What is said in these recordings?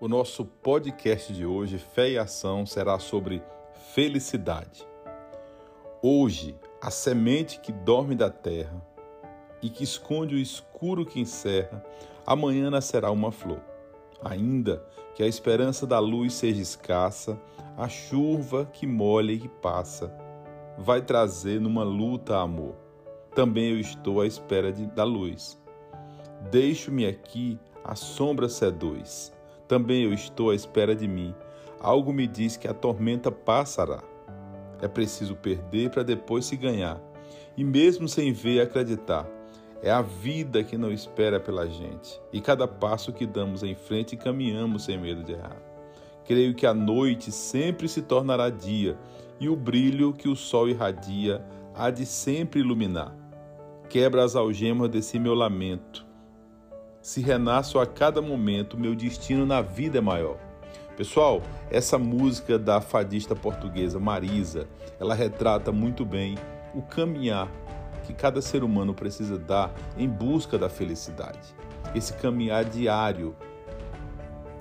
O nosso podcast de hoje, Fé e Ação, será sobre felicidade. Hoje, a semente que dorme da terra e que esconde o escuro que encerra, amanhã nascerá uma flor. Ainda que a esperança da luz seja escassa, a chuva que molha e que passa vai trazer numa luta amor. Também eu estou à espera de, da luz. Deixo-me aqui, a sombra seduz também eu estou à espera de mim. Algo me diz que a tormenta passará. É preciso perder para depois se ganhar. E mesmo sem ver acreditar, é a vida que não espera pela gente. E cada passo que damos em frente caminhamos sem medo de errar. Creio que a noite sempre se tornará dia e o brilho que o sol irradia há de sempre iluminar. Quebra as algemas desse meu lamento se renasço a cada momento, meu destino na vida é maior. Pessoal, essa música da fadista portuguesa Marisa, ela retrata muito bem o caminhar que cada ser humano precisa dar em busca da felicidade. Esse caminhar diário,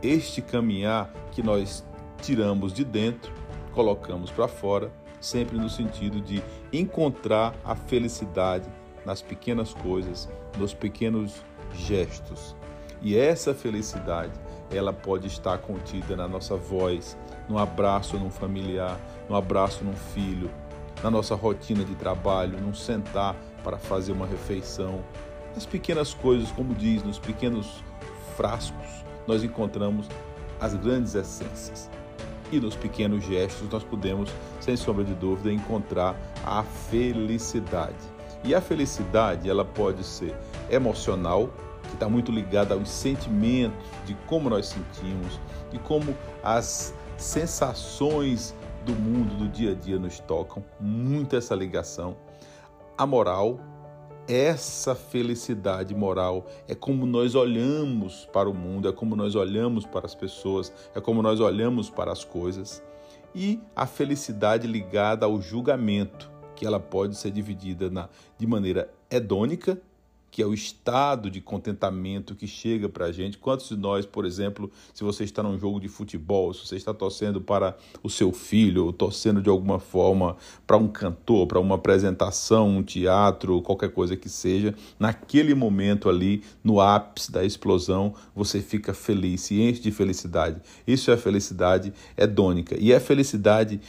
este caminhar que nós tiramos de dentro, colocamos para fora, sempre no sentido de encontrar a felicidade nas pequenas coisas, nos pequenos gestos. E essa felicidade, ela pode estar contida na nossa voz, no abraço num familiar, no abraço num filho, na nossa rotina de trabalho, num sentar para fazer uma refeição. Nas pequenas coisas, como diz, nos pequenos frascos, nós encontramos as grandes essências. E nos pequenos gestos nós podemos, sem sombra de dúvida, encontrar a felicidade. E a felicidade, ela pode ser emocional, está muito ligada aos sentimentos, de como nós sentimos, e como as sensações do mundo, do dia a dia nos tocam, muito essa ligação. A moral, essa felicidade moral é como nós olhamos para o mundo, é como nós olhamos para as pessoas, é como nós olhamos para as coisas. E a felicidade ligada ao julgamento, que ela pode ser dividida na, de maneira hedônica, que é o estado de contentamento que chega para a gente. Quantos de nós, por exemplo, se você está num jogo de futebol, se você está torcendo para o seu filho, ou torcendo de alguma forma para um cantor, para uma apresentação, um teatro, qualquer coisa que seja, naquele momento ali, no ápice da explosão, você fica feliz, se enche de felicidade. Isso é felicidade hedônica. E é felicidade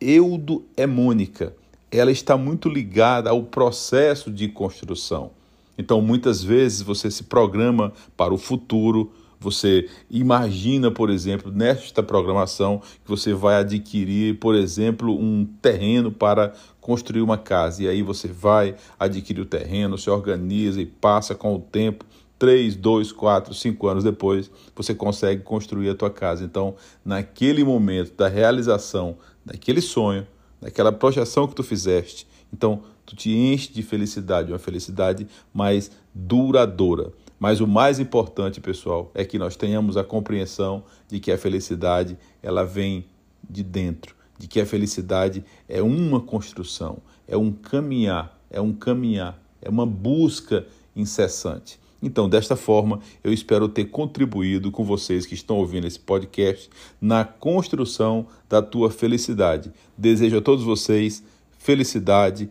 eudo-emônica. Ela está muito ligada ao processo de construção. Então, muitas vezes você se programa para o futuro, você imagina, por exemplo, nesta programação que você vai adquirir, por exemplo, um terreno para construir uma casa. E aí você vai adquirir o terreno, se organiza e passa com o tempo. Três, dois, quatro, cinco anos depois, você consegue construir a tua casa. Então, naquele momento da realização daquele sonho, daquela projeção que tu fizeste, então tu te enche de felicidade, uma felicidade mais duradoura. Mas o mais importante, pessoal, é que nós tenhamos a compreensão de que a felicidade ela vem de dentro, de que a felicidade é uma construção, é um caminhar, é um caminhar, é uma busca incessante. Então, desta forma, eu espero ter contribuído com vocês que estão ouvindo esse podcast na construção da tua felicidade. Desejo a todos vocês felicidade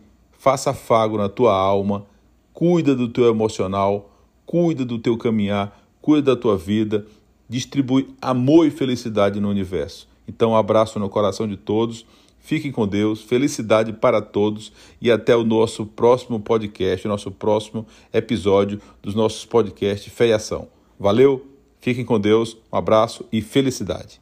faça afago na tua alma, cuida do teu emocional, cuida do teu caminhar, cuida da tua vida, distribui amor e felicidade no universo. Então, um abraço no coração de todos. Fiquem com Deus, felicidade para todos e até o nosso próximo podcast, o nosso próximo episódio dos nossos podcasts Fé e Ação. Valeu, fiquem com Deus, um abraço e felicidade.